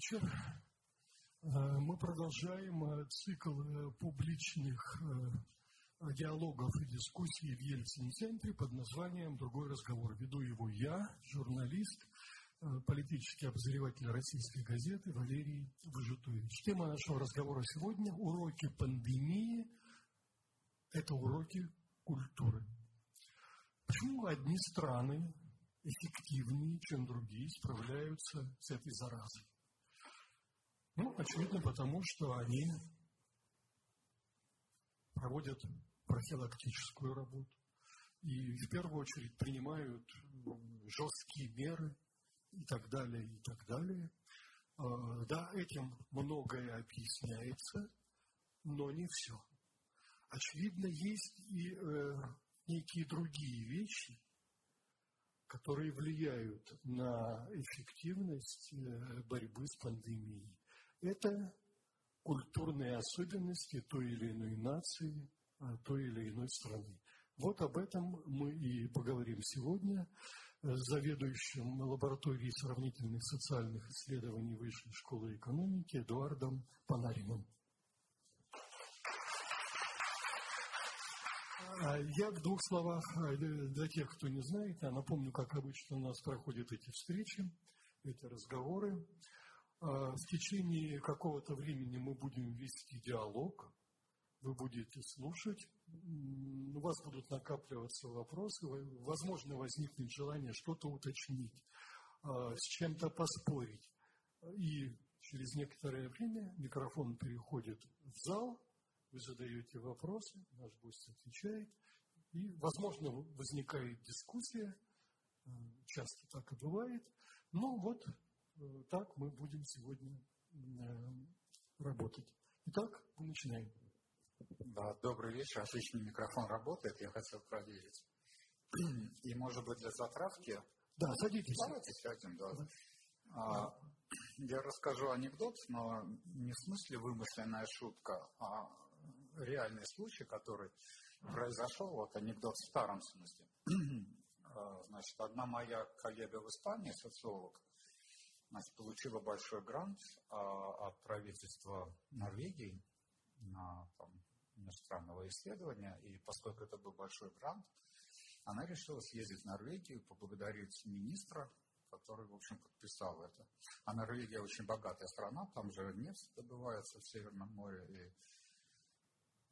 вечер. Э, мы продолжаем э, цикл э, публичных диалогов и дискуссий в Ельцин-центре под названием «Другой разговор». Веду его я, журналист, политический обозреватель российской газеты Валерий Выжитович. Тема нашего разговора сегодня – уроки пандемии. Это уроки культуры. Почему одни страны эффективнее, чем другие, справляются с этой заразой? Ну, очевидно, потому что они проводят профилактическую работу и в первую очередь принимают жесткие меры и так далее, и так далее. А, да, этим многое объясняется, но не все. Очевидно, есть и э, некие другие вещи, которые влияют на эффективность э, борьбы с пандемией. Это культурные особенности той или иной нации, а, той или иной страны. Вот об этом мы и поговорим сегодня с заведующим лабораторией сравнительных социальных исследований Высшей школы экономики Эдуардом Панариным. А я в двух словах, а, для тех, кто не знает, я напомню, как обычно у нас проходят эти встречи, эти разговоры. А, в течение какого-то времени мы будем вести диалог, вы будете слушать, у вас будут накапливаться вопросы, возможно, возникнет желание что-то уточнить, а, с чем-то поспорить. И через некоторое время микрофон переходит в зал, вы задаете вопросы, наш гость отвечает, и, возможно, возникает дискуссия, а, часто так и бывает. Ну вот, так мы будем сегодня э, работать. Итак, мы начинаем. Да, добрый вечер. Отличный микрофон работает. Я хотел проверить. И, может быть, для затравки... Да, садитесь. Давайте сядем, да. да. А, я расскажу анекдот, но не в смысле вымышленная шутка, а реальный случай, который произошел, вот анекдот в старом смысле. А, значит, одна моя коллега в Испании, социолог, значит, получила большой грант а, от правительства Норвегии на там, иностранного исследования, и поскольку это был большой грант, она решила съездить в Норвегию, поблагодарить министра, который, в общем, подписал это. А Норвегия очень богатая страна, там же нефть добывается в Северном море, и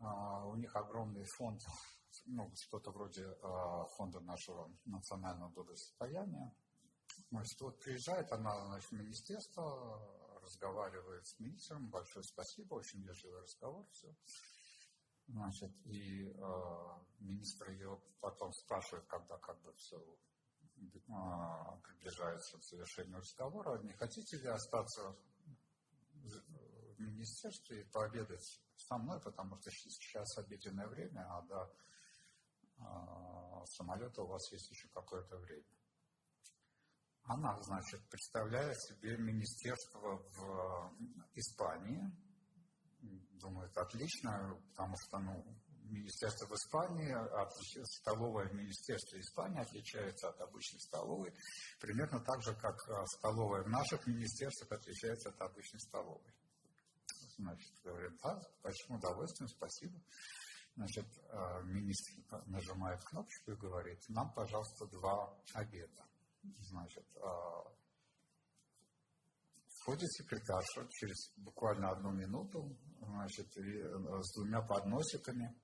а, у них огромный фонд, ну, что-то вроде а, фонда нашего национального благосостояния, Значит, вот приезжает она значит, в министерство, разговаривает с министром, большое спасибо, очень вежливый разговор, все. Значит, и э, министр ее потом спрашивает, когда как бы все э, приближается к завершению разговора, не хотите ли остаться в министерстве и пообедать со мной, потому что сейчас обеденное время, а до э, самолета у вас есть еще какое-то время. Она, значит, представляет себе министерство в Испании. Думаю, это отлично, потому что, ну, министерство в Испании, столовая в министерстве Испании отличается от обычной столовой, примерно так же, как а, столовая в наших министерствах отличается от обычной столовой. Значит, говорит, да, с большим удовольствием, спасибо. Значит, а, министр нажимает кнопочку и говорит, нам, пожалуйста, два обеда. Значит, а, входит секретарша через буквально одну минуту, значит, э, с двумя подносиками,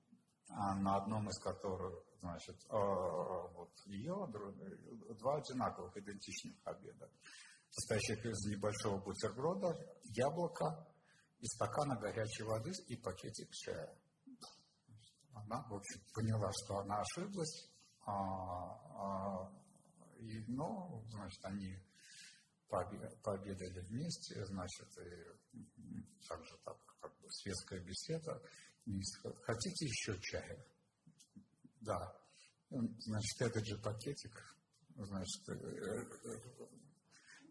а на одном из которых, значит, а, вот ее, два одинаковых, идентичных обеда, состоящих из небольшого бутерброда, яблока и стакана горячей воды и пакетик чая. Она, в общем, поняла, что она ошиблась, а, но, значит, они пообедали вместе, значит, и также так, как бы светская беседа. Хотите еще чая? Да. Значит, этот же пакетик, значит, э, э,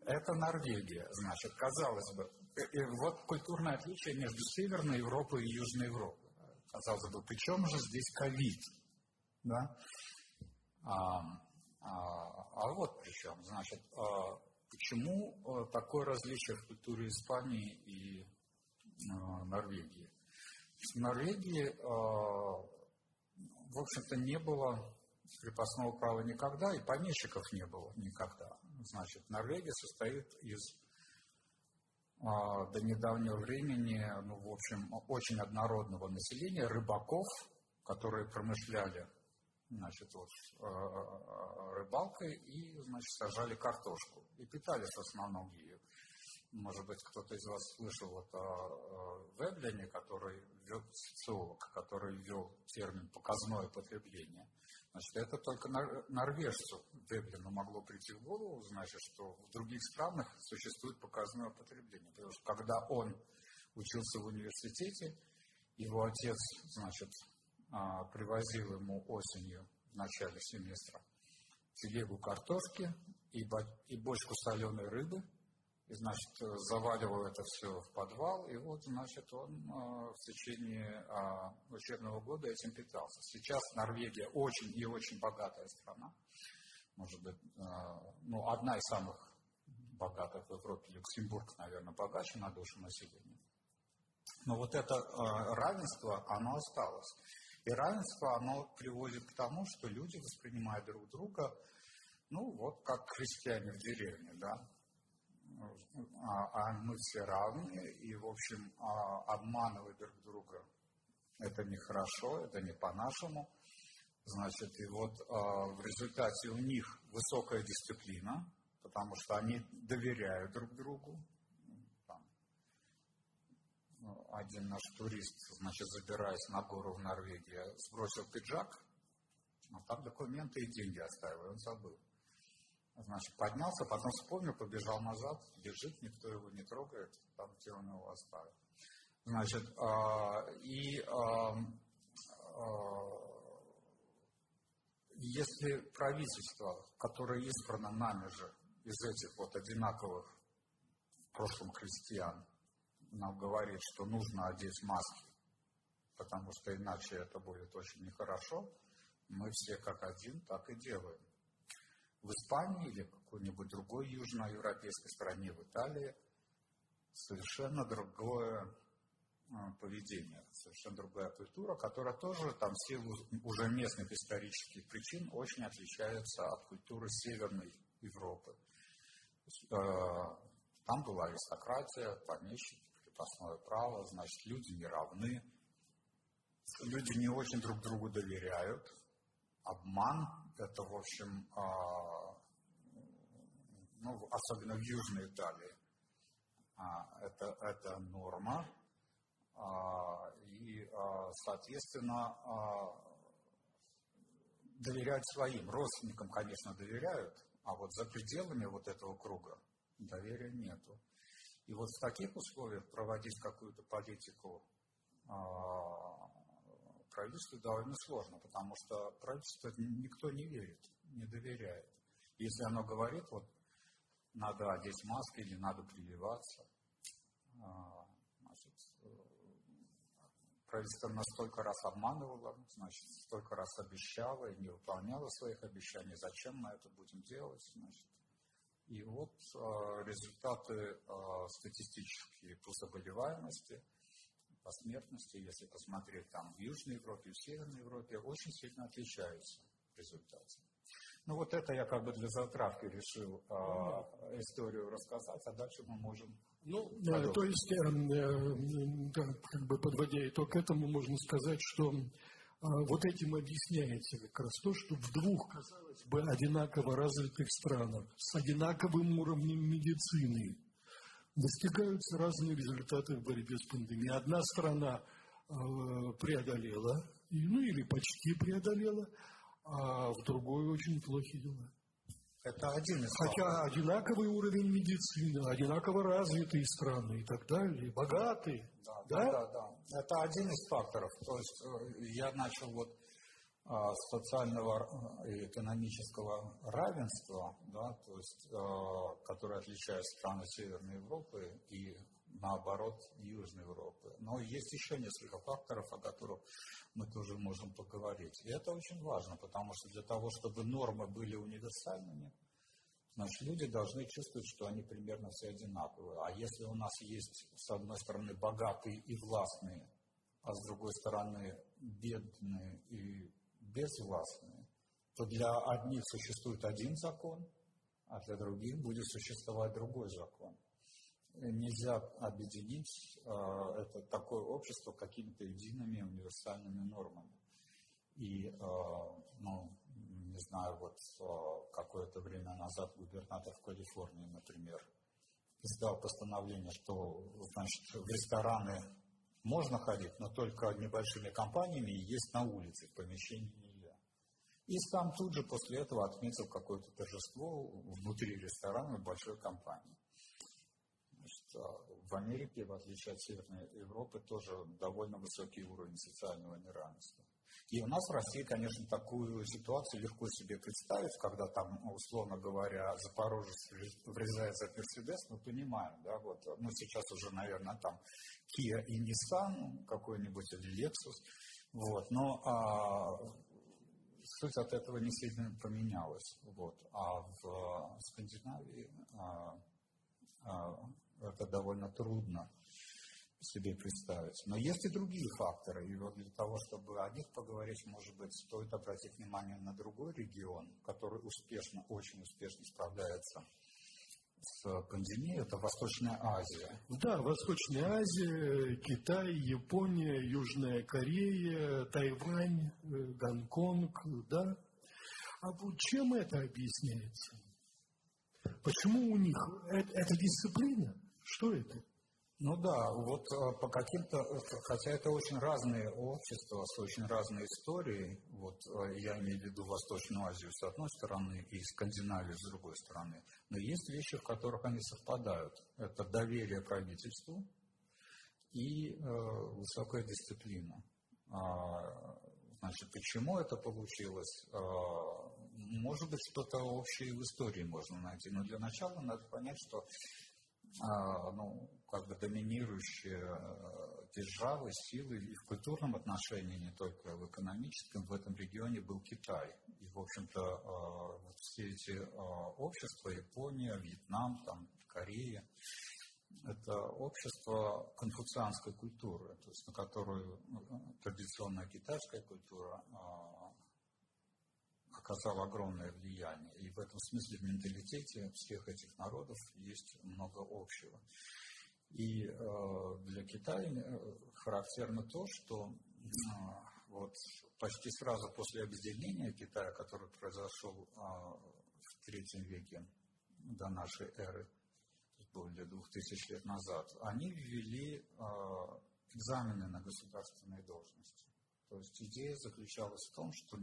это Норвегия, значит, казалось бы. И вот культурное отличие между Северной Европой и Южной Европой. Казалось бы, при чем же здесь ковид? Да? А, а, а причем, значит, а, Почему э, такое различие в культуре Испании и э, Норвегии? В Норвегии, в общем-то, не было крепостного права никогда, и помещиков не было никогда. Значит, Норвегия состоит из до недавнего времени, ну, в общем, очень однородного населения, рыбаков, которые промышляли значит, вот, э, э, рыбалкой и, значит, сажали картошку. И питались в основном ею. Может быть, кто-то из вас слышал вот о Веблине, который ввел, социолог, который ввел термин «показное потребление». Значит, это только норвежцу Веблину могло прийти в голову, значит, что в других странах существует показное потребление. Потому что когда он учился в университете, его отец, значит, привозил ему осенью в начале семестра телегу картошки и, бочку соленой рыбы, и, значит, заваливал это все в подвал, и вот, значит, он э, в течение э, учебного года этим питался. Сейчас Норвегия очень и очень богатая страна, может быть, ну, одна из самых богатых в Европе, Люксембург, наверное, богаче на душу населения. Но вот это равенство, оно осталось. И равенство, оно приводит к тому, что люди воспринимают друг друга, ну, вот как христиане в деревне, да. А, а мы все равны, и, в общем, а, обманывать друг друга это нехорошо, это не по-нашему. Значит, и вот а, в результате у них высокая дисциплина, потому что они доверяют друг другу, один наш турист, значит, забираясь на гору в Норвегии, сбросил пиджак, а там документы и деньги оставил, он забыл. Значит, поднялся, потом вспомнил, побежал назад, лежит, никто его не трогает, там где он его оставил. Значит, э, и э, э, если правительство, которое избрано нами же, из этих вот одинаковых в прошлом крестьян, нам говорит, что нужно одеть маски, потому что иначе это будет очень нехорошо, мы все как один так и делаем. В Испании или какой-нибудь другой южноевропейской стране, в Италии, совершенно другое а, поведение, совершенно другая культура, которая тоже там в силу уже местных исторических причин очень отличается от культуры Северной Европы. А, там была аристократия, помещики, крепостное право, значит, люди не равны, люди не очень друг другу доверяют, обман – это, в общем, а, ну, особенно в Южной Италии, а, это, это норма, а, и, соответственно, доверять своим родственникам, конечно, доверяют, а вот за пределами вот этого круга доверия нету. И вот в таких условиях проводить какую-то политику а, правительству довольно сложно, потому что правительству никто не верит, не доверяет. Если оно говорит, вот надо одеть маски или надо прививаться, а, значит, правительство настолько раз обманывало, значит, столько раз обещало и не выполняло своих обещаний, зачем мы это будем делать, значит, и вот э, результаты э, статистические по заболеваемости, по смертности, если посмотреть там в Южной Европе, в Северной Европе, очень сильно отличаются в результате. Ну вот это я как бы для затравки решил э, историю рассказать, а дальше мы можем... Ну, да, то есть, э, э, как бы подводя итог этому, можно сказать, что а, вот этим объясняется как раз то, что в двух, казалось бы, одинаково развитых странах с одинаковым уровнем медицины достигаются разные результаты в борьбе с пандемией. Одна страна э, преодолела, ну или почти преодолела, а в другой очень плохие дела. Это один из Хотя одинаковый уровень медицины, одинаково развитые страны и так далее, богатые. Да, да, да. Это один из факторов. То есть э, я начал вот а, с социального э, и экономического равенства, да, то есть, э, которое отличает страны Северной Европы и наоборот Южной Европы. Но есть еще несколько факторов, о которых мы тоже можем поговорить. И это очень важно, потому что для того, чтобы нормы были универсальными, Значит, люди должны чувствовать, что они примерно все одинаковые. А если у нас есть, с одной стороны, богатые и властные, а с другой стороны, бедные и безвластные, то для одних существует один закон, а для других будет существовать другой закон. Нельзя объединить э, это такое общество какими-то едиными универсальными нормами. И, э, ну, не знаю, вот э, какое-то время назад губернатор Калифорнии, например, издал постановление, что значит, в рестораны можно ходить, но только небольшими компаниями и есть на улице, в помещении нельзя. И сам тут же после этого отметил какое-то торжество внутри ресторана большой компании. В Америке, в отличие от Северной Европы, тоже довольно высокий уровень социального неравенства. И у нас в России, конечно, такую ситуацию легко себе представить, когда там, условно говоря, Запорожец врезается в Мерседес, мы понимаем, да, вот, ну, сейчас уже, наверное, там Kia и Nissan какой-нибудь, или Lexus, вот, но а, суть от этого не сильно поменялась, вот, а в Скандинавии а, а, это довольно трудно себе представить. Но есть и другие факторы. И вот для того, чтобы о них поговорить, может быть, стоит обратить внимание на другой регион, который успешно, очень успешно справляется с пандемией, это Восточная Азия. Да, Восточная Азия, Китай, Япония, Южная Корея, Тайвань, э, Гонконг, да. А вот чем это объясняется? Почему у них это, это дисциплина? Что это? Ну да, вот а, по каким-то, хотя это очень разные общества с очень разной историей, вот а, я имею в виду Восточную Азию с одной стороны и Скандинавию с другой стороны, но есть вещи, в которых они совпадают. Это доверие правительству и э, высокая дисциплина. А, значит, почему это получилось? А, может быть, что-то общее в истории можно найти, но для начала надо понять, что ну, как бы доминирующие э, державы, силы и в культурном отношении, не только в экономическом, в этом регионе был Китай. И, в общем-то, э, вот все эти э, общества, Япония, Вьетнам, там, Корея, это общество конфуцианской культуры, то есть на которую традиционная китайская культура оказал огромное влияние. И в этом смысле в менталитете всех этих народов есть много общего. И э, для Китая э, характерно то, что э, вот почти сразу после объединения Китая, который произошел в третьем веке до нашей эры, более двух тысяч лет назад, они ввели экзамены на государственные должности. То есть идея заключалась в том, что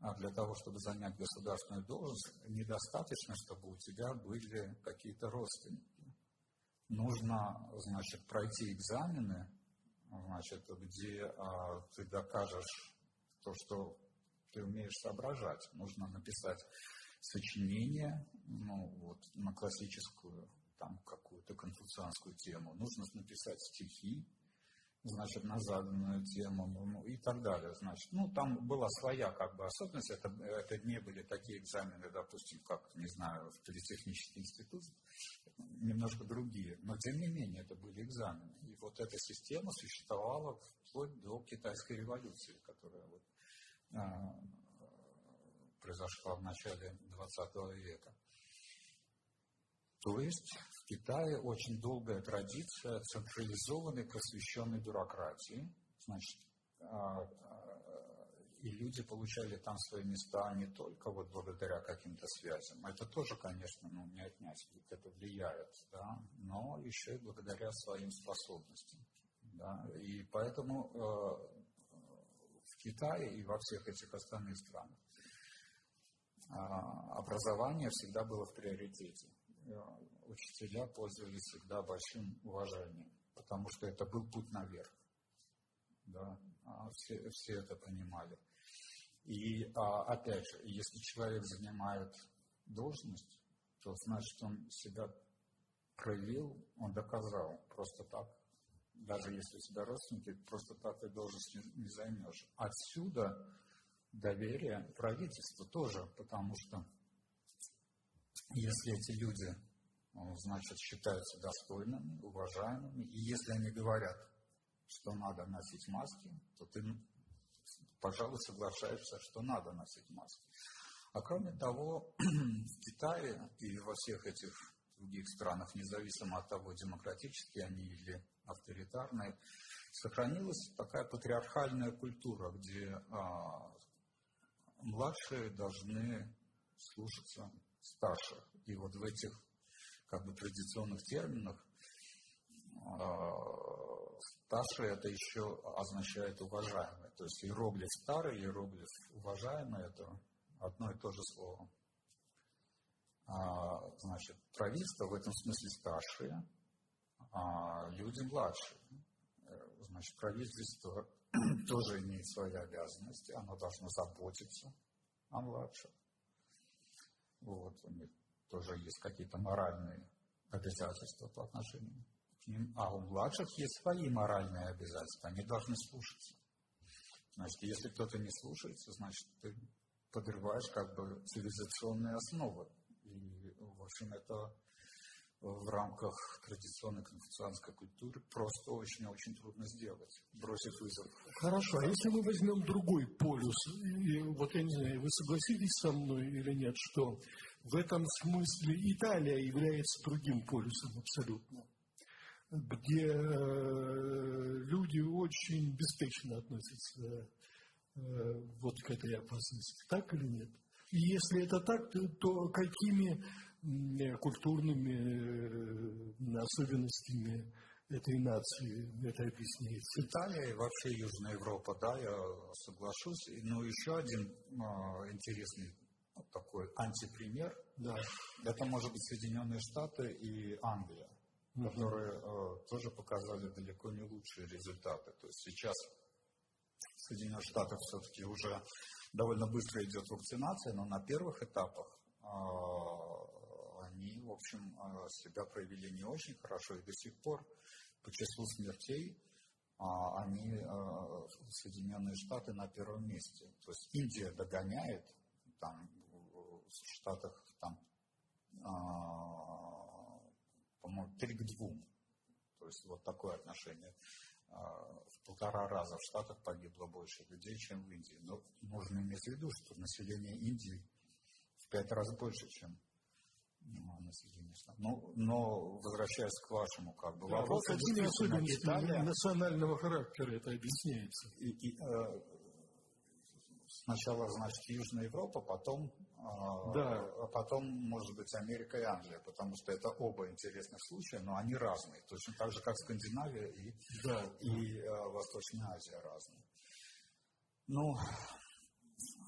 а для того, чтобы занять государственную должность, недостаточно, чтобы у тебя были какие-то родственники. Нужно, значит, пройти экзамены, значит, где а, ты докажешь то, что ты умеешь соображать. Нужно написать сочинение, ну, вот, на классическую, там, какую-то конфуцианскую тему. Нужно написать стихи, значит, на заданную тему, ну, и так далее, значит. Ну, там была своя, как бы, особенность, это, это не были такие экзамены, допустим, как, не знаю, в Политехнический институт, немножко другие, но, тем не менее, это были экзамены. И вот эта система существовала вплоть до китайской революции, которая вот, а, произошла в начале 20 века. То есть Китае очень долгая традиция централизованной просвещенной бюрократии. Значит, а, а, и люди получали там свои места не только вот благодаря каким-то связям. Это тоже, конечно, ну, не отнять, это влияет, да, но еще и благодаря своим способностям. Да. И поэтому в Китае и во всех этих остальных странах образование всегда было в приоритете. Учителя пользовались всегда большим уважением, потому что это был путь наверх. Да, а все, все это понимали. И а, опять же, если человек занимает должность, то значит он себя проявил, он доказал просто так. Даже если у тебя родственники, просто так ты должность не займешь. Отсюда доверие правительству тоже, потому что если эти люди, значит, считаются достойными, уважаемыми, и если они говорят, что надо носить маски, то ты, пожалуй, соглашаешься, что надо носить маски. А кроме того, в Китае и во всех этих других странах, независимо от того, демократические они или авторитарные, сохранилась такая патриархальная культура, где а, младшие должны слушаться старших. И вот в этих как бы традиционных терминах а, старший это еще означает уважаемый. То есть иероглиф старый, иероглиф уважаемый это одно и то же слово. А, значит, правительство в этом смысле старшие, а люди младшие. Э, значит, правительство тоже имеет свои обязанности, оно должно заботиться о младших. Вот, у них тоже есть какие-то моральные обязательства по отношению к ним. А у младших есть свои моральные обязательства, они должны слушаться. Значит, если кто-то не слушается, значит, ты подрываешь как бы цивилизационные основы. И, в общем, это в рамках традиционной конфуцианской культуры просто очень-очень трудно сделать, бросив вызов. Хорошо, а если мы возьмем другой полюс, и вот я не знаю, вы согласитесь со мной или нет, что в этом смысле Италия является другим полюсом абсолютно, где э, люди очень беспечно относятся э, вот к этой опасности, так или нет? И если это так, то, какими культурными э, особенностями этой нации это объясняется. Италия и вообще Южная Европа, да, я соглашусь. Но еще один а, интересный такой антипример, да. это может быть Соединенные Штаты и Англия, угу. которые э, тоже показали далеко не лучшие результаты. То есть сейчас в Соединенных Штатах все-таки уже довольно быстро идет вакцинация, но на первых этапах э, они, в общем, э, себя проявили не очень хорошо, и до сих пор по числу смертей а, они, э, Соединенные Штаты, на первом месте. То есть Индия догоняет, там, в Штатах, там, а, по-моему, три к двум. То есть вот такое отношение. А, в полтора раза в Штатах погибло больше людей, чем в Индии. Но нужно иметь в виду, что население Индии в пять раз больше, чем население Штатов. Ну, но возвращаясь к вашему как бы да, вопросу, какими особенностями национального характера это объясняется? И, и, э, сначала, значит, Южная Европа, потом, а, да. а потом, может быть, Америка и Англия, потому что это оба интересных случая, но они разные, точно так же, как Скандинавия и, да. и а, Восточная Азия разные. Ну,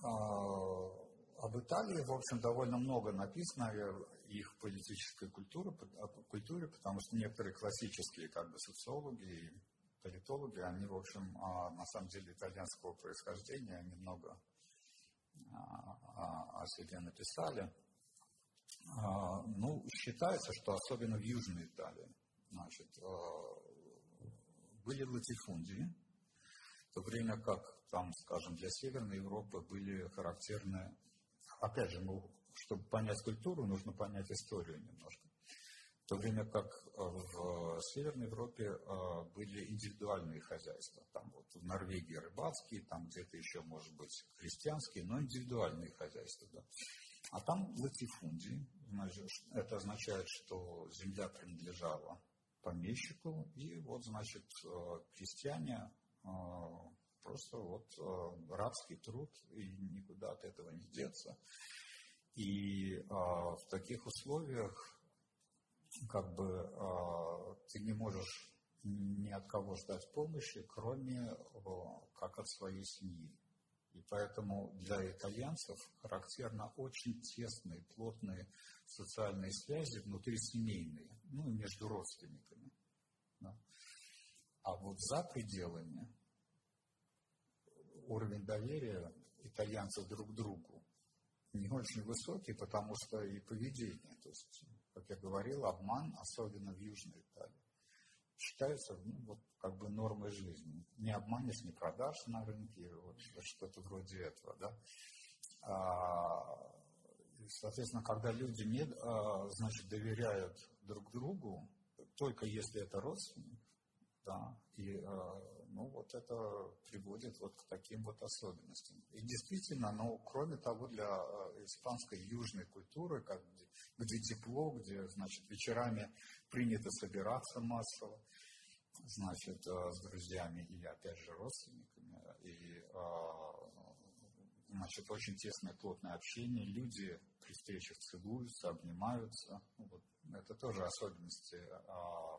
а, об Италии, в общем, довольно много написано их политической культуре, культуре, потому что некоторые классические как бы социологи и политологи, они, в общем, на самом деле итальянского происхождения, они много о себе написали. Ну, считается, что особенно в Южной Италии, значит, были латифундии, в то время как там, скажем, для Северной Европы были характерны, опять же, ну, чтобы понять культуру, нужно понять историю немножко. То время как в Северной Европе а, были индивидуальные хозяйства. Там вот в Норвегии рыбацкие, там где-то еще, может быть, крестьянские, но индивидуальные хозяйства. Да. А там латифундии. Это означает, что земля принадлежала помещику, и вот, значит, крестьяне просто вот рабский труд, и никуда от этого не деться. И в таких условиях как бы э, ты не можешь ни от кого ждать помощи, кроме как от своей семьи. И поэтому для итальянцев характерно очень тесные, плотные социальные связи внутрисемейные, ну и между родственниками. Да. А вот за пределами уровень доверия итальянцев друг к другу не очень высокий, потому что и поведение, то есть как я говорил, обман, особенно в Южной Италии, считается ну, вот, как бы нормой жизни. Не обманешь, не продашь на рынке, вот что-то вроде этого. Да? А, соответственно, когда люди не, а, значит, доверяют друг другу, только если это родственник, да, и а, ну, вот это приводит вот к таким вот особенностям. И действительно, ну, кроме того, для испанской южной культуры, как, где, тепло, где, значит, вечерами принято собираться массово, значит, с друзьями и, опять же, родственниками, и значит, очень тесное, плотное общение. Люди при встречах целуются, обнимаются. Ну, вот. Это тоже особенности а,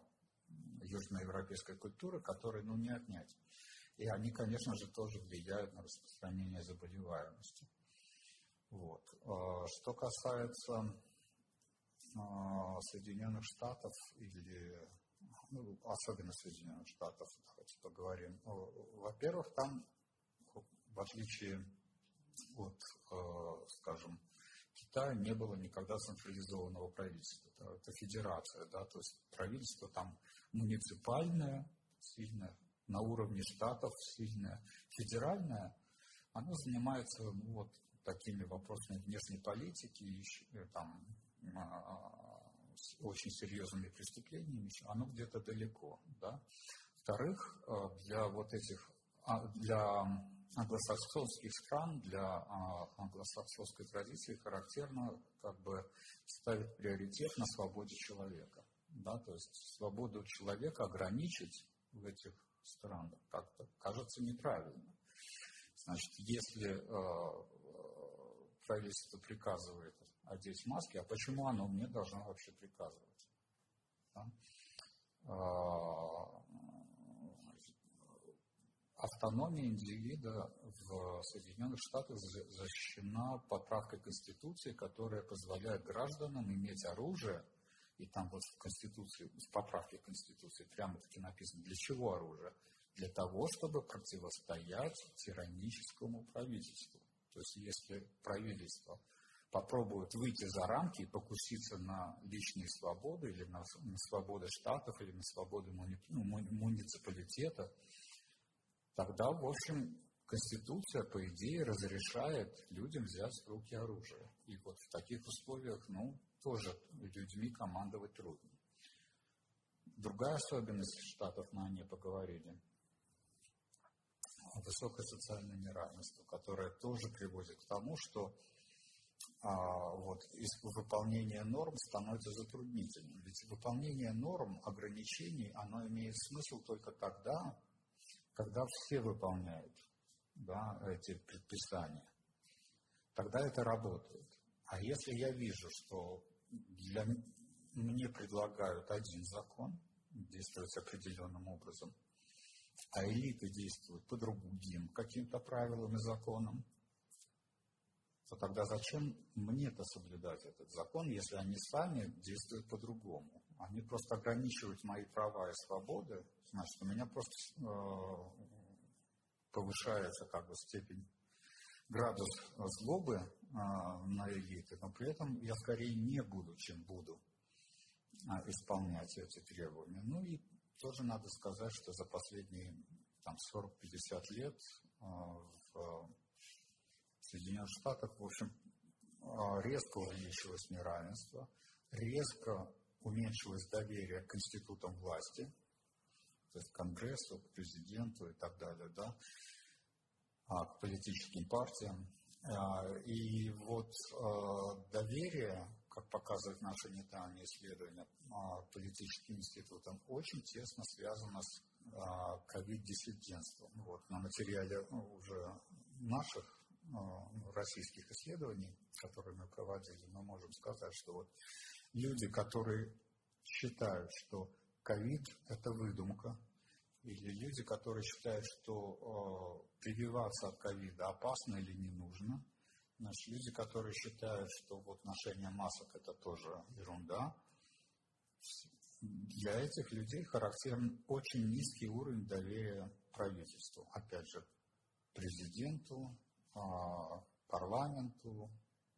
южноевропейской культуры, которые, ну, не отнять. И они, конечно же, тоже влияют на распространение заболеваемости. Вот. А, что касается а, Соединенных Штатов или ну, особенно Соединенных Штатов, давайте поговорим. Во-первых, там, в отличие от, э, скажем, Китая не было никогда централизованного правительства. Это, это федерация, да, то есть правительство там муниципальное, сильное, на уровне штатов сильное, федеральное, оно занимается ну, вот такими вопросами внешней политики, э, там, а, очень серьезными преступлениями, оно где-то далеко. Да? Во-вторых, э, для вот этих, а, для англосаксонских стран для а, англосаксонской традиции характерно как бы ставить приоритет на свободе человека. Да, то есть свободу человека ограничить в этих странах как-то кажется неправильно. Значит, если э, правительство приказывает одеть маски, а почему оно мне должно вообще приказывать? Да? Автономия индивида в Соединенных Штатах защищена поправкой Конституции, которая позволяет гражданам иметь оружие, и там вот в Конституции, в поправке Конституции прямо-таки написано, для чего оружие? Для того, чтобы противостоять тираническому правительству. То есть, если правительство попробует выйти за рамки и покуситься на личные свободы или на, на свободы штатов, или на свободы муни, ну, муниципалитета, тогда, в общем, Конституция, по идее, разрешает людям взять в руки оружие. И вот в таких условиях, ну, тоже людьми командовать трудно. Другая особенность штатов, мы о ней поговорили, высокое социальное неравенство, которое тоже приводит к тому, что а, вот, выполнение норм становится затруднительным. Ведь выполнение норм, ограничений, оно имеет смысл только тогда, когда все выполняют да, эти предписания, тогда это работает. А если я вижу, что для, мне предлагают один закон, действует определенным образом, а элиты действуют по другим каким-то правилам и законам, то тогда зачем мне-то соблюдать этот закон, если они сами действуют по-другому? Они просто ограничивают мои права и свободы, значит, у меня просто э, повышается как бы степень, градус злобы э, на элиты, но при этом я скорее не буду, чем буду э, исполнять эти требования. Ну и тоже надо сказать, что за последние там, 40-50 лет э, в Соединенных Штатах, в общем, резко увеличилось неравенство, резко уменьшилось доверие к институтам власти, то есть к Конгрессу, к президенту и так далее, да, а, к политическим партиям. А, и вот а, доверие, как показывает наше недавнее исследование политическим институтом, очень тесно связано с ковид-диссидентством. Вот, на материале уже наших российских исследований, которые мы проводили, мы можем сказать, что вот люди, которые считают, что ковид – это выдумка, или люди, которые считают, что э, прививаться от ковида опасно или не нужно, значит, люди, которые считают, что вот ношение масок – это тоже ерунда, для этих людей характерен очень низкий уровень доверия правительству. Опять же, президенту, э, парламенту,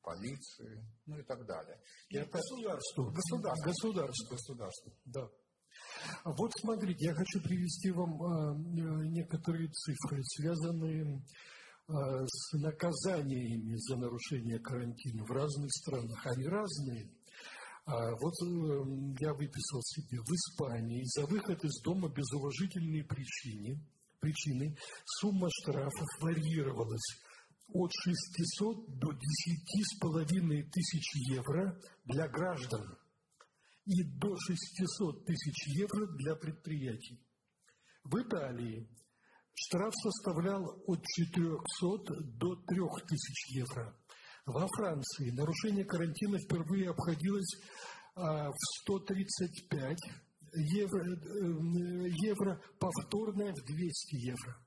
полиции, ну и так далее. И, это государство. Государство. Государство. Государство. Да. Вот смотрите, я хочу привести вам а, некоторые цифры, связанные с наказаниями за нарушение карантина в разных странах. Они разные. Вот я выписал себе в Испании за выход из дома без уважительной причины, причины сумма штрафов варьировалась от 600 до 10,5 тысяч евро для граждан и до 600 тысяч евро для предприятий. В Италии штраф составлял от 400 до 3000 евро. Во Франции нарушение карантина впервые обходилось а, в 135 евро, э, евро, повторное в 200 евро.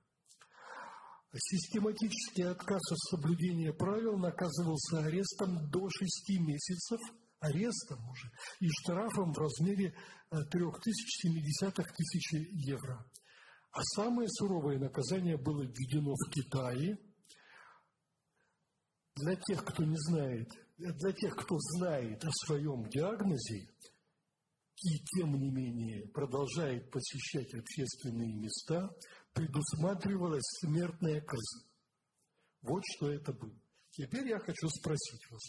Систематический отказ от соблюдения правил наказывался арестом до 6 месяцев, арестом уже, и штрафом в размере 3,7 э, тысячи евро. А самое суровое наказание было введено в Китае. Для тех, кто не знает, для тех, кто знает о своем диагнозе и тем не менее продолжает посещать общественные места, предусматривалась смертная казнь. Вот что это было. Теперь я хочу спросить вас.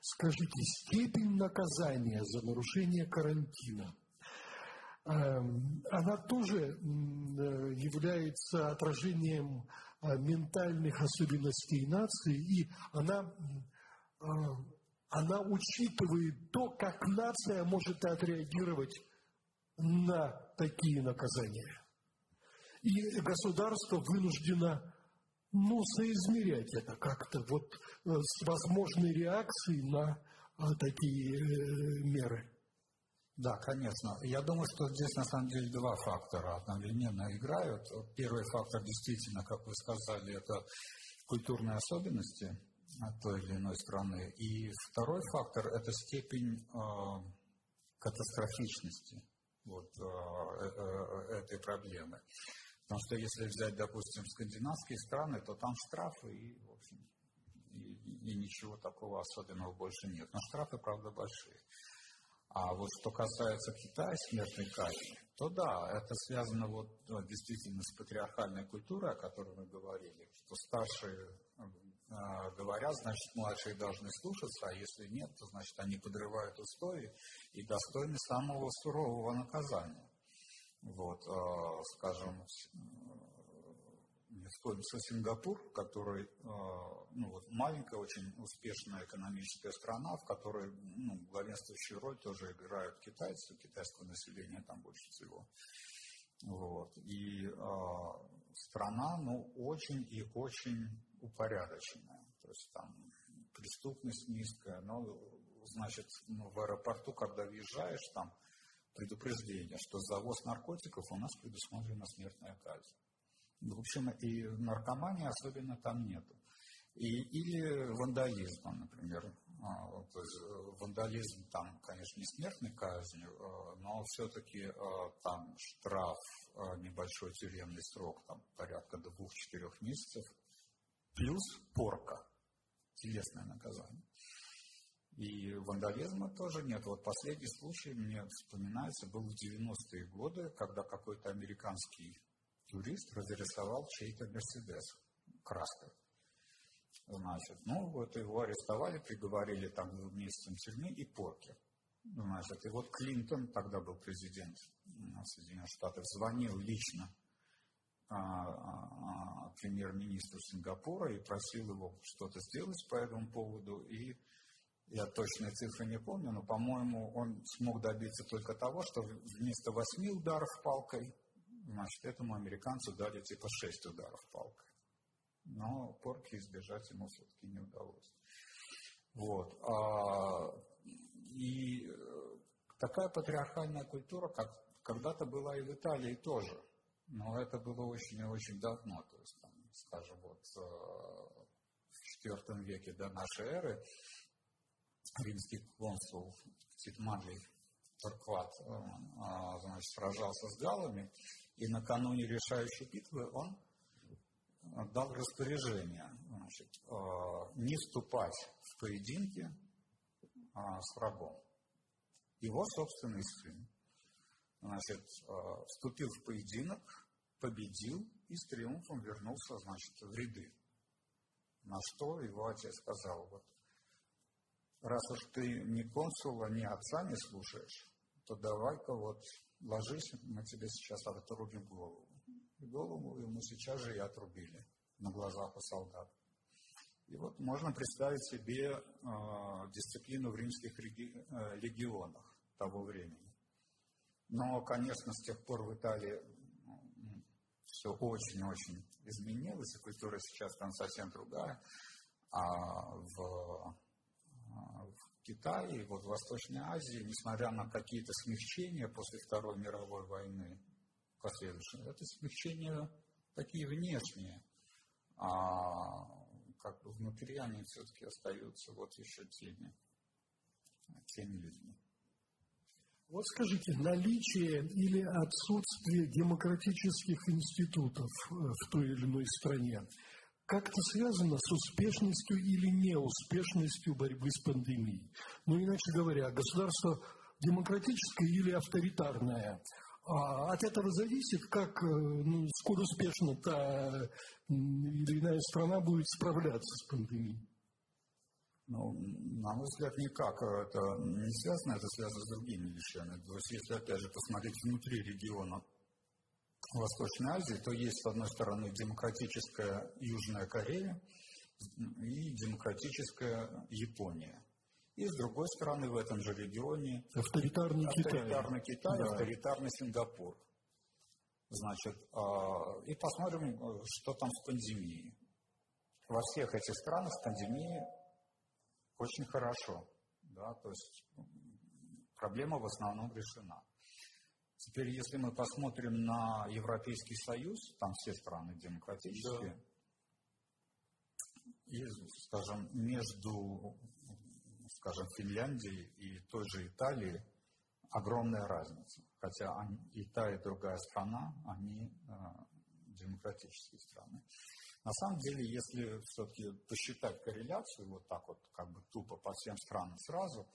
Скажите, степень наказания за нарушение карантина, эм, она тоже э, является отражением э, ментальных особенностей нации, и она, э, она учитывает то, как нация может отреагировать на такие наказания. И государство вынуждено ну, соизмерять это как-то вот э, с возможной реакцией на а, такие э, меры. Да, конечно. Я думаю, что здесь на самом деле два фактора одновременно играют. Первый фактор действительно, как вы сказали, это культурные особенности той или иной страны. И второй фактор – это степень э, катастрофичности вот, э, э, этой проблемы. Потому что если взять, допустим, скандинавские страны, то там штрафы и, в общем, и, и ничего такого особенного больше нет. Но штрафы, правда, большие. А вот что касается Китая, смертной казни, то да, это связано вот, вот действительно с патриархальной культурой, о которой мы говорили, что старшие э, говорят, значит, младшие должны слушаться, а если нет, то, значит, они подрывают устои и достойны самого сурового наказания. Вот, а, скажем, вспомнится Сингапур, который а, ну, вот, маленькая, очень успешная экономическая страна, в которой ну, главенствующую роль тоже играют китайцы, китайское население там больше всего. Вот. И э, страна, ну, очень и очень упорядоченная. То есть там преступность низкая, но, значит, ну, в аэропорту, когда въезжаешь, там предупреждение, что за ввоз наркотиков у нас предусмотрена смертная казнь. В общем, и наркомании особенно там нету. И, или вандализма, например. А, то есть э, вандализм там, конечно, не смертной казнью, э, но все-таки э, там штраф, небольшой тюремный срок, там порядка двух-четырех месяцев, плюс порка, телесное наказание. И вандализма тоже нет. Вот последний случай мне вспоминается, был в 90-е годы, когда какой-то американский турист разрисовал чей-то Мерседес краской. Значит, ну вот его арестовали, приговорили там к месяцам тюрьмы и порки. Значит, и вот Клинтон, тогда был президент Соединенных Штатов, звонил лично а, а, а, премьер-министру Сингапура и просил его что-то сделать по этому поводу. И я точные цифры не помню, но, по-моему, он смог добиться только того, что вместо восьми ударов палкой, значит, этому американцу дали типа шесть ударов палкой. Но порки избежать ему все-таки не удалось. Вот. А, и э, такая патриархальная культура, как когда-то была и в Италии тоже. Но это было очень и очень давно. То есть, там, скажем, вот э, в IV веке до нашей эры римский консул Титмадлий Торкват, а, значит, сражался с галами, и накануне решающей битвы он дал распоряжение значит, а, не вступать в поединки а, с врагом. Его собственный сын значит, вступил в поединок, победил и с триумфом вернулся значит, в ряды На что его отец сказал, вот, раз уж ты ни консула, ни отца не слушаешь, то давай-ка вот ложись, мы тебе сейчас отрубим голову. И голову ему сейчас же и отрубили на глазах у солдат. И вот можно представить себе э, дисциплину в римских реги, э, легионах того времени. Но, конечно, с тех пор в Италии все очень-очень изменилось, и культура сейчас там совсем другая. А в, в Китае, вот в Восточной Азии, несмотря на какие-то смягчения после Второй мировой войны, последующие, это смягчения такие внешние, а как бы внутри они все-таки остаются вот еще теми, теми людьми. Вот скажите, наличие или отсутствие демократических институтов э, в той или иной стране как-то связано с успешностью или неуспешностью борьбы с пандемией? Ну, иначе говоря, государство демократическое или авторитарное? А от этого зависит, как, э, ну, сколь успешно та или иная страна будет справляться с пандемией. Ну, на мой взгляд, никак это не связано, это связано с другими вещами. То есть, если, опять же, посмотреть внутри региона Восточной Азии, то есть, с одной стороны, демократическая Южная Корея и демократическая Япония. И, с другой стороны, в этом же регионе авторитарный, авторитарный Китай, Китай да. авторитарный Сингапур. Значит, а, и посмотрим, что там с пандемией. Во всех этих странах с пандемией очень хорошо. Да, то есть проблема в основном решена. Теперь, если мы посмотрим на Европейский Союз, там все страны демократические, да. и, скажем, между, скажем, Финляндией и той же Италией огромная разница. Хотя они, и та, и другая страна, они э, демократические страны. На самом деле, если все-таки посчитать корреляцию вот так вот, как бы тупо по всем странам сразу,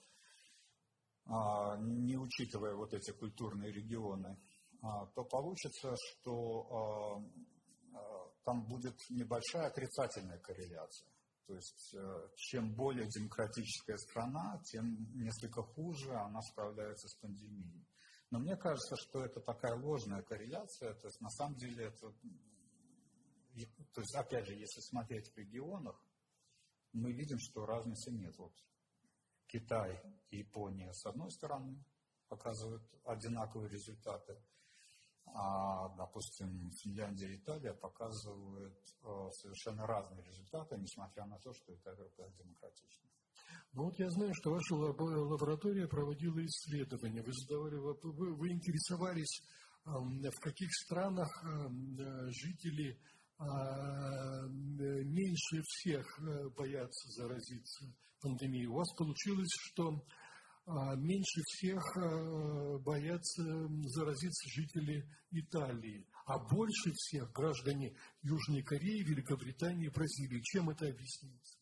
не учитывая вот эти культурные регионы, а, то получится, что а, там будет небольшая отрицательная корреляция. То есть, э, чем более демократическая страна, тем несколько хуже она справляется с пандемией. Но мне кажется, что это такая ложная корреляция, то есть на самом деле это то есть, опять же, если смотреть в регионах, мы видим, что разницы нет. Вот Китай и Япония с одной стороны показывают одинаковые результаты, а, допустим, Финляндия и Италия показывают э, совершенно разные результаты, несмотря на то, что и та другая демократична. Ну вот я знаю, что ваша лаборатория проводила исследования. Вы задавали, вы, вы интересовались, в каких странах э, жители а, меньше всех э, боятся заразиться пандемией. У вас получилось, что а, меньше всех э, боятся заразиться жители Италии, а больше всех граждане Южной Кореи, Великобритании, Бразилии. Чем это объясняется?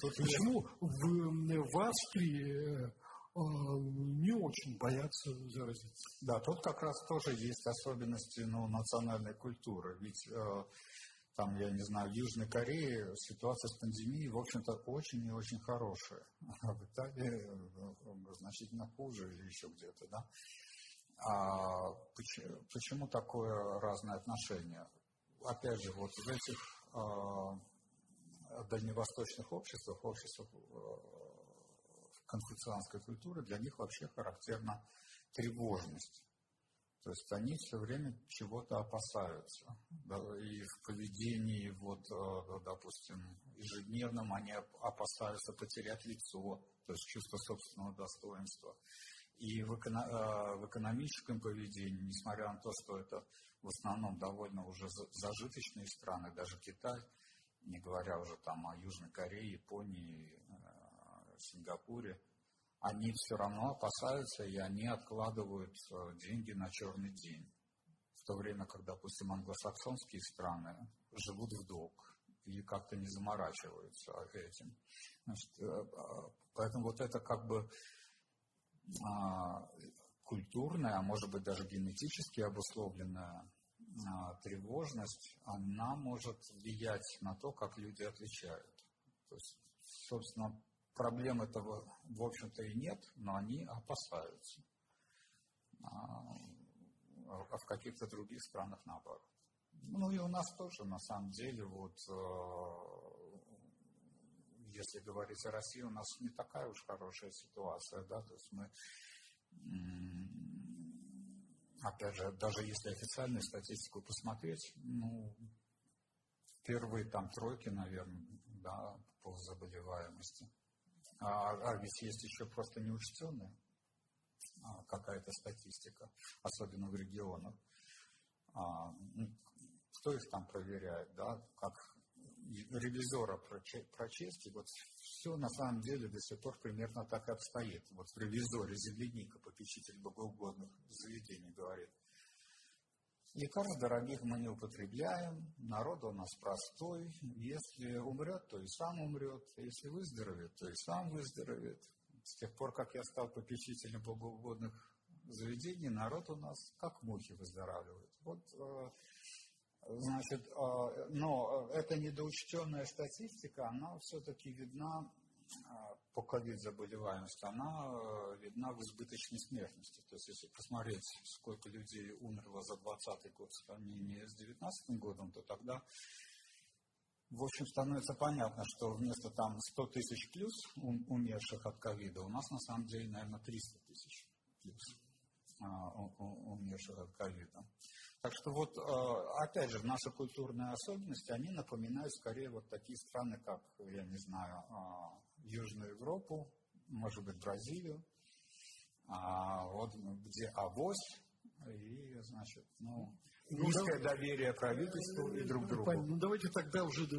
Почему в, в Австрии э, не очень боятся заразиться? Да, тут как раз тоже есть особенности ну, национальной культуры. Ведь там, я не знаю, в Южной Корее ситуация с пандемией, в общем-то, очень и очень хорошая. А в Италии э, значительно хуже или еще где-то, да. А почему, почему такое разное отношение? Опять же, вот в этих а, дальневосточных обществах, обществах а, конфуцианской культуры, для них вообще характерна тревожность. То есть они все время чего-то опасаются. И в поведении, вот, э, допустим, ежедневном они опасаются потерять лицо, то есть чувство собственного достоинства. И в, эко- э, в экономическом поведении, несмотря на то, что это в основном довольно уже зажиточные страны, даже Китай, не говоря уже там о Южной Корее, Японии, э, Сингапуре, они все равно опасаются, и они откладывают э, деньги на черный день. В то время как, допустим, англосаксонские страны живут в долг и как-то не заморачиваются этим. Значит, э, а, поэтому вот это как бы а, культурная, а может быть даже генетически обусловленная а, тревожность, она может влиять на то, как люди отвечают. То есть, собственно, проблем этого, в общем-то, и нет, но они опасаются. А, а в каких-то других странах наоборот. Ну и у нас тоже, на самом деле, вот э, если говорить о России, у нас не такая уж хорошая ситуация, да, то есть мы, опять же, даже если официальную статистику посмотреть, ну, первые там тройки, наверное, да, по заболеваемости. А, а ведь есть еще просто неучтенная а, какая-то статистика, особенно в регионах. А, ну, кто их там проверяет, да, как ревизора прочесть, и вот все на самом деле до сих пор примерно так и обстоит. Вот в ревизоре земляника, попечитель богоугодных заведений, говорит, лекарств дорогих мы не употребляем, народ у нас простой, если умрет, то и сам умрет, если выздоровеет, то и сам выздоровеет. С тех пор, как я стал попечителем богоугодных заведений, народ у нас как мухи выздоравливает. Вот э, Значит, а, но эта недоучтенная статистика, она все-таки видна по ковид-заболеваемости, она э, видна в избыточной смертности. То есть, если посмотреть, сколько людей умерло за 2020 год в сравнении с 2019 годом, то тогда, в общем, становится понятно, что вместо там 100 тысяч плюс умерших от ковида, у нас на самом деле, наверное, 300 тысяч плюс а, умерших от ковида. Так что вот, э, опять же, наши культурные особенности, они напоминают скорее вот такие страны, как, я не знаю, а, Южную Европу, может быть, Бразилию, а вот где авось и, значит, ну, ну низкое да, доверие правительству и друг другу. Ну, давайте тогда уже э, э,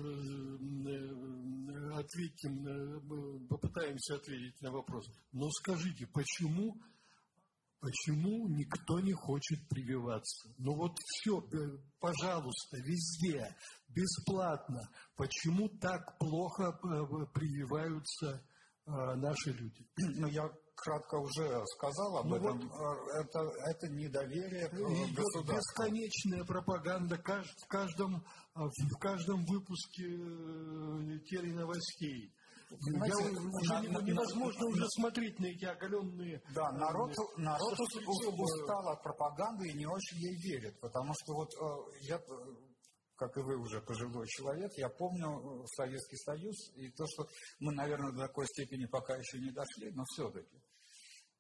ответим, попытаемся ответить на вопрос. Но скажите, почему Почему никто не хочет прививаться? Ну вот все, э, пожалуйста, везде, бесплатно. Почему так плохо э, прививаются э, наши люди? Ну, я кратко уже сказал об ну этом. Вот, это, это недоверие идет бесконечная пропаганда в каждом, в каждом выпуске теленовостей. Понимаете, Я, уже на, невозможно на, уже смотреть на эти оголенные... Да, народ, народ устал от пропаганды и не очень ей верит, потому что вот э, я, как и вы уже пожилой человек, я помню э, Советский Союз, и то, что мы, наверное, до такой степени пока еще не дошли, но все-таки.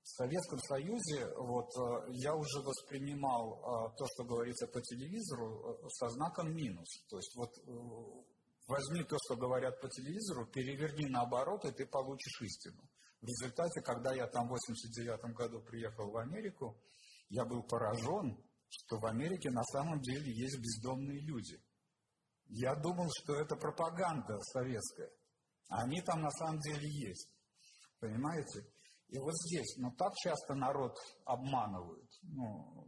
В Советском Союзе вот, э, я уже воспринимал то, что говорится по телевизору, со знаком минус. То есть вот Возьми то, что говорят по телевизору, переверни наоборот, и ты получишь истину. В результате, когда я там в 89 году приехал в Америку, я был поражен, что в Америке на самом деле есть бездомные люди. Я думал, что это пропаганда советская. А они там на самом деле есть. Понимаете? И вот здесь, ну, так часто народ обманывают. Ну,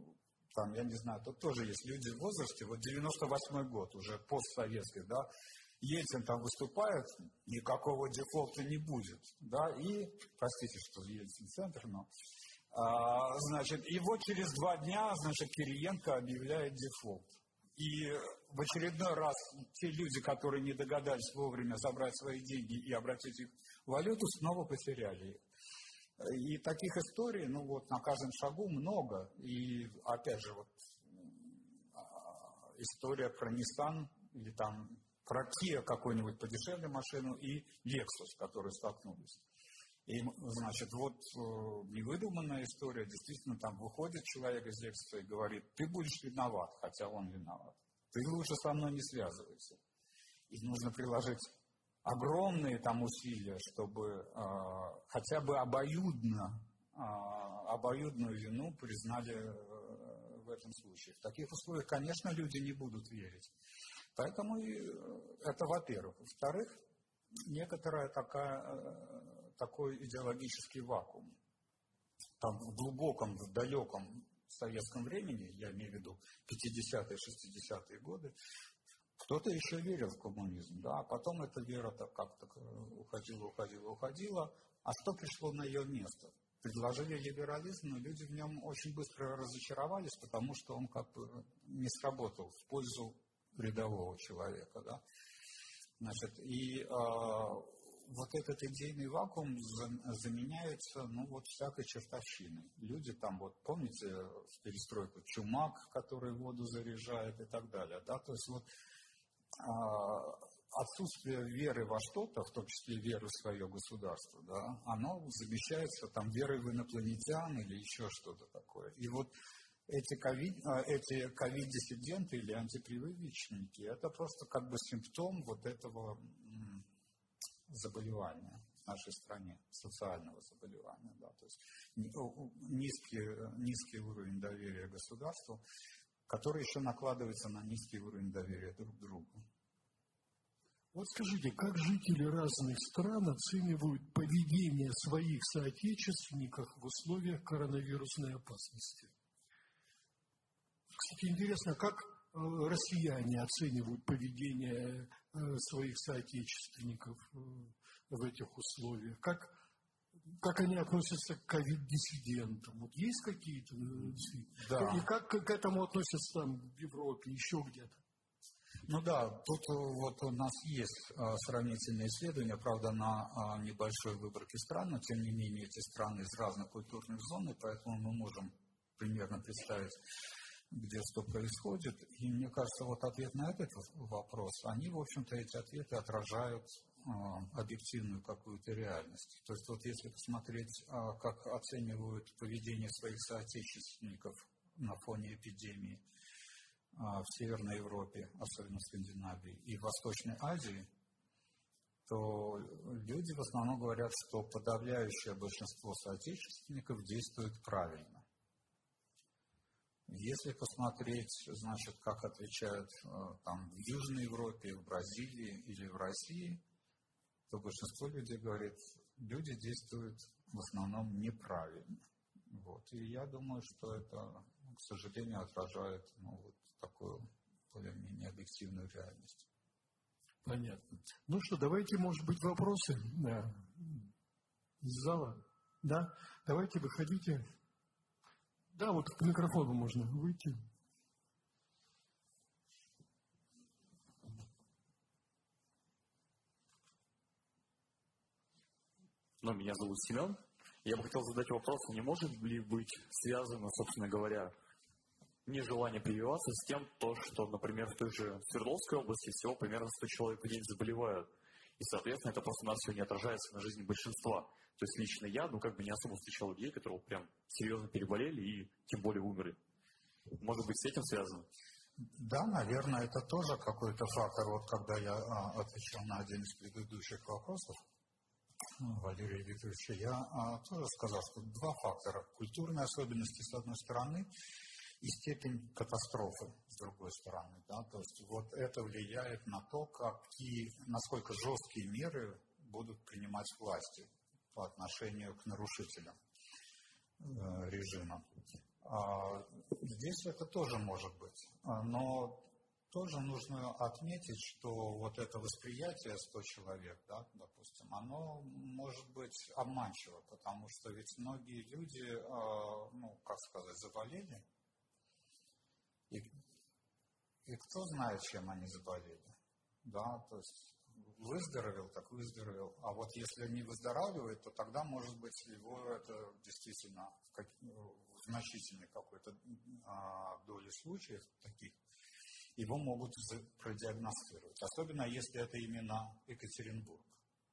там, я не знаю, тут тоже есть люди в возрасте, вот 98 год, уже постсоветский, да, Ельцин там выступает, никакого дефолта не будет. Да, и, простите, что Ельцин центр, но, а, значит, и вот через два дня, значит, Кириенко объявляет дефолт. И в очередной раз те люди, которые не догадались вовремя забрать свои деньги и обратить их в валюту, снова потеряли их. И таких историй, ну вот, на каждом шагу много. И, опять же, вот, а, история про Nissan или там про Kia какую-нибудь подешевле машину и Lexus, которые столкнулись. И, значит, вот э, невыдуманная история, действительно, там выходит человек из Lexus и говорит, ты будешь виноват, хотя он виноват. Ты лучше со мной не связывайся. И нужно приложить огромные там усилия, чтобы э, хотя бы обоюдно, э, обоюдную вину признали э, в этом случае. В таких условиях, конечно, люди не будут верить. Поэтому э, это во-первых. Во-вторых, некоторая такая, э, такой идеологический вакуум. Там в глубоком, в далеком советском времени, я имею в виду 50-е, 60-е годы, кто-то еще верил в коммунизм, да, а потом эта вера так как-то э, уходила, уходила, уходила. А что пришло на ее место? Предложили либерализм, но люди в нем очень быстро разочаровались, потому что он как бы не сработал в пользу рядового человека. Да? Значит, и вот этот идейный вакуум заменяется, ну, вот всякой чертовщиной. Люди там, вот, помните в перестройку чумак, который воду заряжает и так далее, да, то есть вот отсутствие веры во что-то, в том числе веры в свое государство, да, оно замещается там верой в инопланетян или еще что-то такое. И вот эти ковид, а, эти ковид-диссиденты или антипрививочники, это просто как бы симптом вот этого заболевания в нашей стране, социального заболевания. Да, то есть низкий, низкий уровень доверия государству, который еще накладывается на низкий уровень доверия друг другу. Вот скажите, как жители разных стран оценивают поведение своих соотечественников в условиях коронавирусной опасности? Кстати, интересно, как э, россияне оценивают поведение э, своих соотечественников э, в этих условиях? Как, как они относятся к ковид-диссидентам? Вот есть какие-то? Да. И как к этому относятся там в Европе, еще где-то? Ну да, тут вот у нас есть сравнительные исследования, правда, на небольшой выборке стран, но тем не менее эти страны из разных культурных зон, и поэтому мы можем примерно представить где что происходит. И мне кажется, вот ответ на этот вопрос, они, в общем-то, эти ответы отражают э, объективную какую-то реальность. То есть вот если посмотреть, э, как оценивают поведение своих соотечественников на фоне эпидемии э, в Северной Европе, особенно в Скандинавии, и в Восточной Азии, то люди в основном говорят, что подавляющее большинство соотечественников действует правильно. Если посмотреть, значит, как отвечают э, там в Южной Европе, в Бразилии или в России, то большинство людей говорит, люди действуют в основном неправильно. Вот. И я думаю, что это, к сожалению, отражает ну, вот такую более-менее объективную реальность. Понятно. Ну что, давайте, может быть, вопросы да. из зала. Да? Давайте выходите. Да, вот к микрофону можно выйти. Ну, меня зовут Семен. Я бы хотел задать вопрос, не может ли быть связано, собственно говоря, нежелание прививаться с тем, то, что, например, в той же Свердловской области всего примерно 100 человек в день заболевают. И, соответственно, это просто у нас все не отражается на жизни большинства. То есть лично я, ну, как бы не особо встречал людей, которые прям серьезно переболели и тем более умерли. Может быть, с этим связано? Да, наверное, это тоже какой-то фактор. Вот когда я а, отвечал на один из предыдущих вопросов Валерия Викторовича, я а, тоже сказал, что два фактора. Культурные особенности, с одной стороны, и степень катастрофы, с другой стороны. Да? То есть вот это влияет на то, какие, насколько жесткие меры будут принимать власти по отношению к нарушителям э, режима. А, здесь это тоже может быть. А, но тоже нужно отметить, что вот это восприятие 100 человек, да, допустим, оно может быть обманчиво, потому что ведь многие люди, а, ну, как сказать, заболели, и, и кто знает, чем они заболели, да, то есть выздоровел, так выздоровел. А вот если не выздоравливает, то тогда, может быть, его это действительно в, как, в значительной какой-то а, доле случаев таких, его могут продиагностировать. Особенно, если это именно Екатеринбург.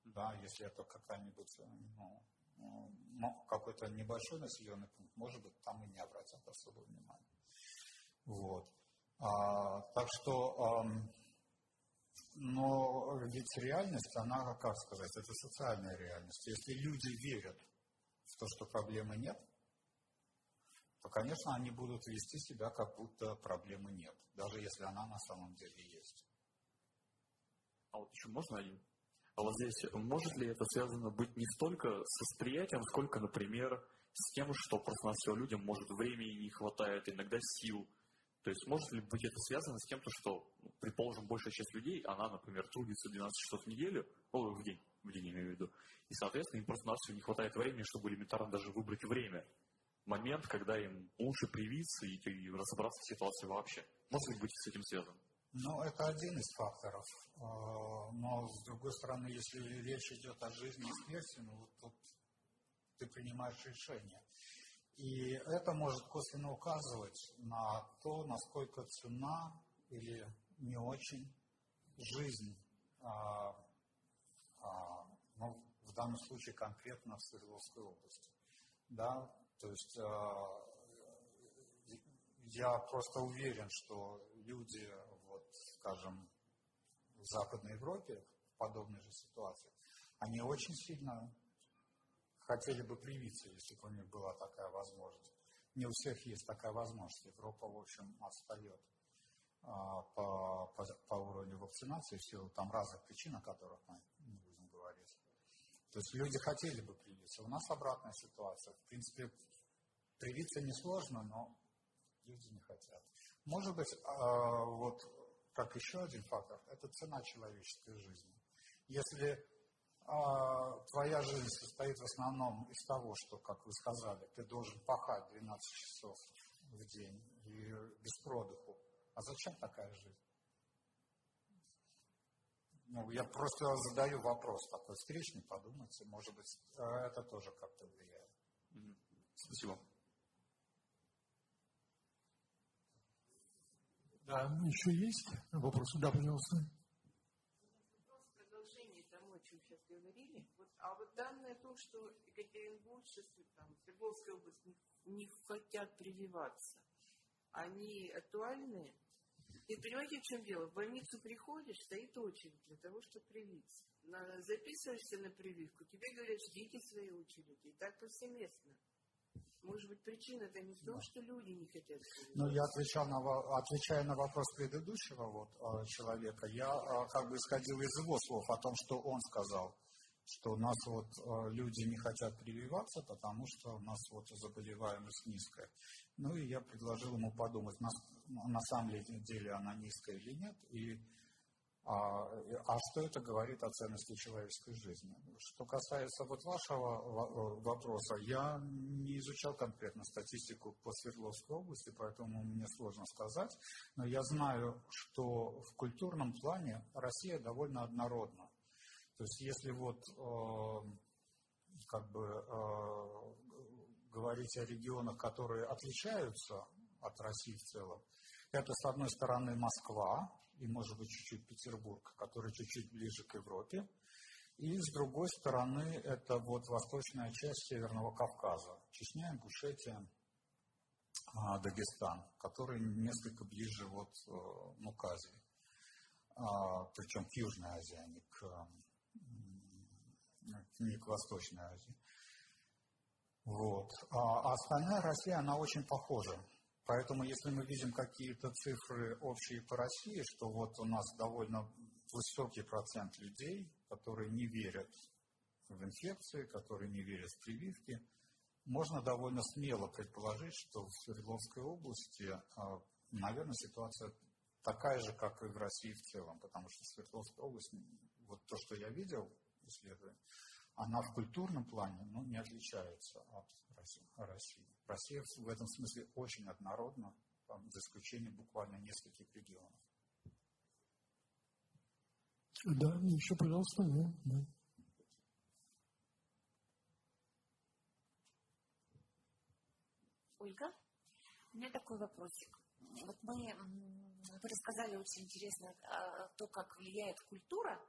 Да, если это какая-нибудь, ну, ну какой-то небольшой населенный пункт, может быть, там и не обратят особого внимания. Вот. А, так что но ведь реальность, она, как сказать, это социальная реальность. Если люди верят в то, что проблемы нет, то, конечно, они будут вести себя, как будто проблемы нет, даже если она на самом деле есть. А вот еще можно один? А вот здесь, может ли это связано быть не столько с восприятием, сколько, например, с тем, что просто на все людям, может, времени не хватает, иногда сил, то есть может ли быть это связано с тем, что, ну, предположим, большая часть людей, она, например, трудится 12 часов в неделю, ну, в день, в день имею в виду, и, соответственно, им просто на все не хватает времени, чтобы элементарно даже выбрать время, момент, когда им лучше привиться и, и разобраться в ситуации вообще. Может ли быть с этим связано? Ну, это один из факторов. А, но, с другой стороны, если речь идет о жизни и смерти, ну, тут ты принимаешь решение. И это может косвенно указывать на то, насколько цена или не очень жизнь, а, а, ну, в данном случае конкретно в Свердловской области. Да? То есть а, я просто уверен, что люди, вот, скажем, в Западной Европе в подобной же ситуации, они очень сильно хотели бы привиться, если бы у них была такая возможность. Не у всех есть такая возможность. Европа, в общем, отстает а, по, по, по уровню вакцинации в силу там разных причин, о которых мы не будем говорить. То есть люди хотели бы привиться. У нас обратная ситуация. В принципе, привиться несложно, но люди не хотят. Может быть, а, вот как еще один фактор, это цена человеческой жизни. Если а, твоя жизнь состоит в основном из того, что, как вы сказали, ты должен пахать 12 часов в день и без продыху. А зачем такая жизнь? Ну, я просто задаю вопрос такой встречный, подумайте, может быть, э, это тоже как-то влияет. Спасибо. Да, еще есть вопросы? Да, пожалуйста. А вот данные о том, что Екатеринбург, там, Свердловская область не, не хотят прививаться, они актуальны? И понимаете, в чем дело? В больницу приходишь, стоит очередь для того, чтобы привиться. На, записываешься на прививку, тебе говорят, ждите своей очереди. И так повсеместно. Может быть, причина это не в том, что люди не хотят. Ну, я отвечал на, отвечая на вопрос предыдущего вот, э, человека, я э, как бы исходил из его слов о том, что он сказал что у нас вот э, люди не хотят прививаться, потому что у нас вот заболеваемость низкая. Ну и я предложил ему подумать, на, на самом деле она низкая или нет, и а, а что это говорит о ценности человеческой жизни? Что касается вот вашего э, вопроса, я не изучал конкретно статистику по Свердловской области, поэтому мне сложно сказать, но я знаю, что в культурном плане Россия довольно однородна. То есть если вот э, как бы э, говорить о регионах, которые отличаются от России в целом, это с одной стороны Москва и может быть чуть-чуть Петербург, который чуть-чуть ближе к Европе, и с другой стороны это вот восточная часть Северного Кавказа, Чечня, Ингушетия, а, Дагестан, который несколько ближе вот, э, ну, к Азии, причем к Южной Азии, а не к не к Восточной Азии. Вот. А остальная Россия, она очень похожа. Поэтому, если мы видим какие-то цифры общие по России, что вот у нас довольно высокий процент людей, которые не верят в инфекции, которые не верят в прививки, можно довольно смело предположить, что в Свердловской области, а, наверное, ситуация такая же, как и в России в целом, потому что Свердловская область, вот то, что я видел, исследование, она в культурном плане ну, не отличается от России. Россия в этом смысле очень однородна, там, за исключением буквально нескольких регионов. Да, еще, пожалуйста, да. да. Ольга, у меня такой вопросик. Вот мы, вы рассказали очень интересно а, то, как влияет культура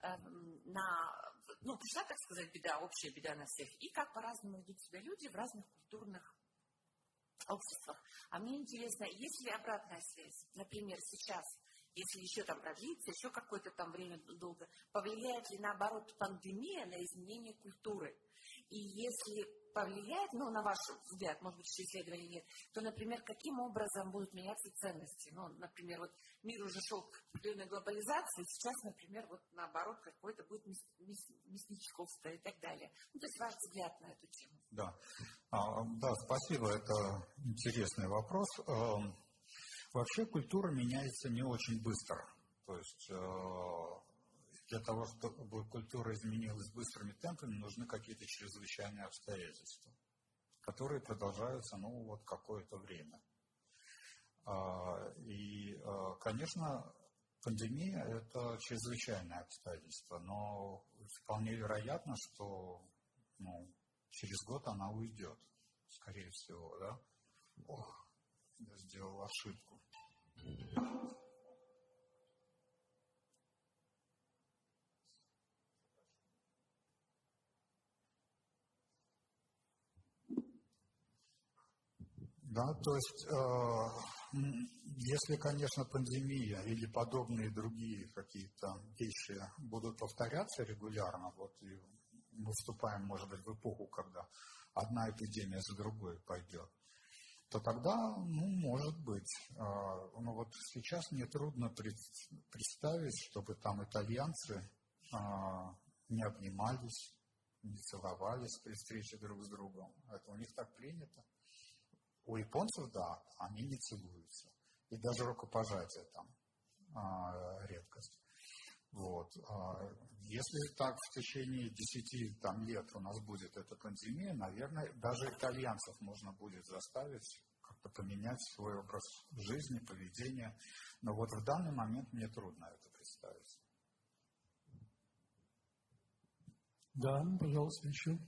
на, ну, пришла, так сказать, беда, общая беда на всех, и как по-разному ведут себя люди в разных культурных обществах. А мне интересно, есть ли обратная связь? Например, сейчас, если еще там продлится, еще какое-то там время долго, повлияет ли наоборот пандемия на изменение культуры? И если повлияет, ну, на ваш взгляд, может быть, еще исследований нет, то, например, каким образом будут меняться ценности? Ну, например, вот мир уже шел к определенной глобализации, сейчас, например, вот наоборот, какое-то будет мясничковство и так далее. Ну, то есть ваш взгляд на эту тему. Да, а, да спасибо, это интересный вопрос. Эм, вообще культура меняется не очень быстро. То есть э, для того, чтобы культура изменилась быстрыми темпами, нужны какие-то чрезвычайные обстоятельства, которые продолжаются, ну, вот какое-то время. А, и, а, конечно, Пандемия – это чрезвычайное обстоятельство, но вполне вероятно, что ну, через год она уйдет, скорее всего, да? Ох, я сделал ошибку. Да, то есть, э, если, конечно, пандемия или подобные другие какие-то вещи будут повторяться регулярно, вот и мы вступаем, может быть, в эпоху, когда одна эпидемия за другой пойдет, то тогда, ну, может быть. Э, но вот сейчас мне трудно представить, чтобы там итальянцы э, не обнимались, не целовались при встрече друг с другом. Это у них так принято. У японцев, да, они не целуются. И даже рукопожатие там а, редкость. Вот. А, если так в течение 10 там, лет у нас будет эта пандемия, наверное, даже итальянцев можно будет заставить как-то поменять свой образ жизни, поведения. Но вот в данный момент мне трудно это представить. Да, пожалуйста, еще.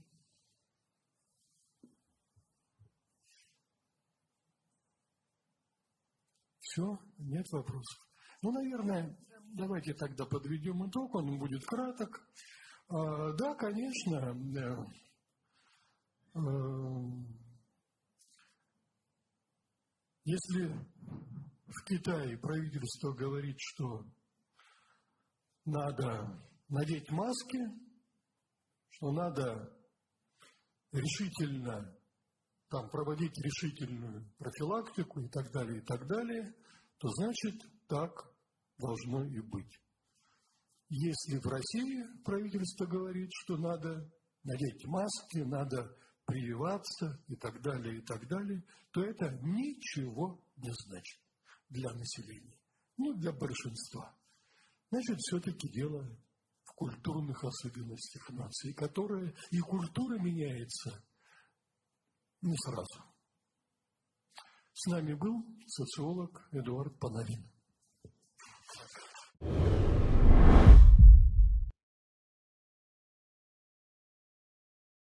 Все, нет вопросов. Ну, наверное, давайте тогда подведем итог, он будет краток. А, да, конечно, э, если в Китае правительство говорит, что надо надеть маски, что надо решительно там проводить решительную профилактику и так далее, и так далее, то значит так должно и быть. Если в России правительство говорит, что надо надеть маски, надо прививаться и так далее, и так далее, то это ничего не значит для населения, ну, для большинства. Значит, все-таки дело в культурных особенностях нации, которая и культура меняется не сразу. С нами был социолог Эдуард Пановин.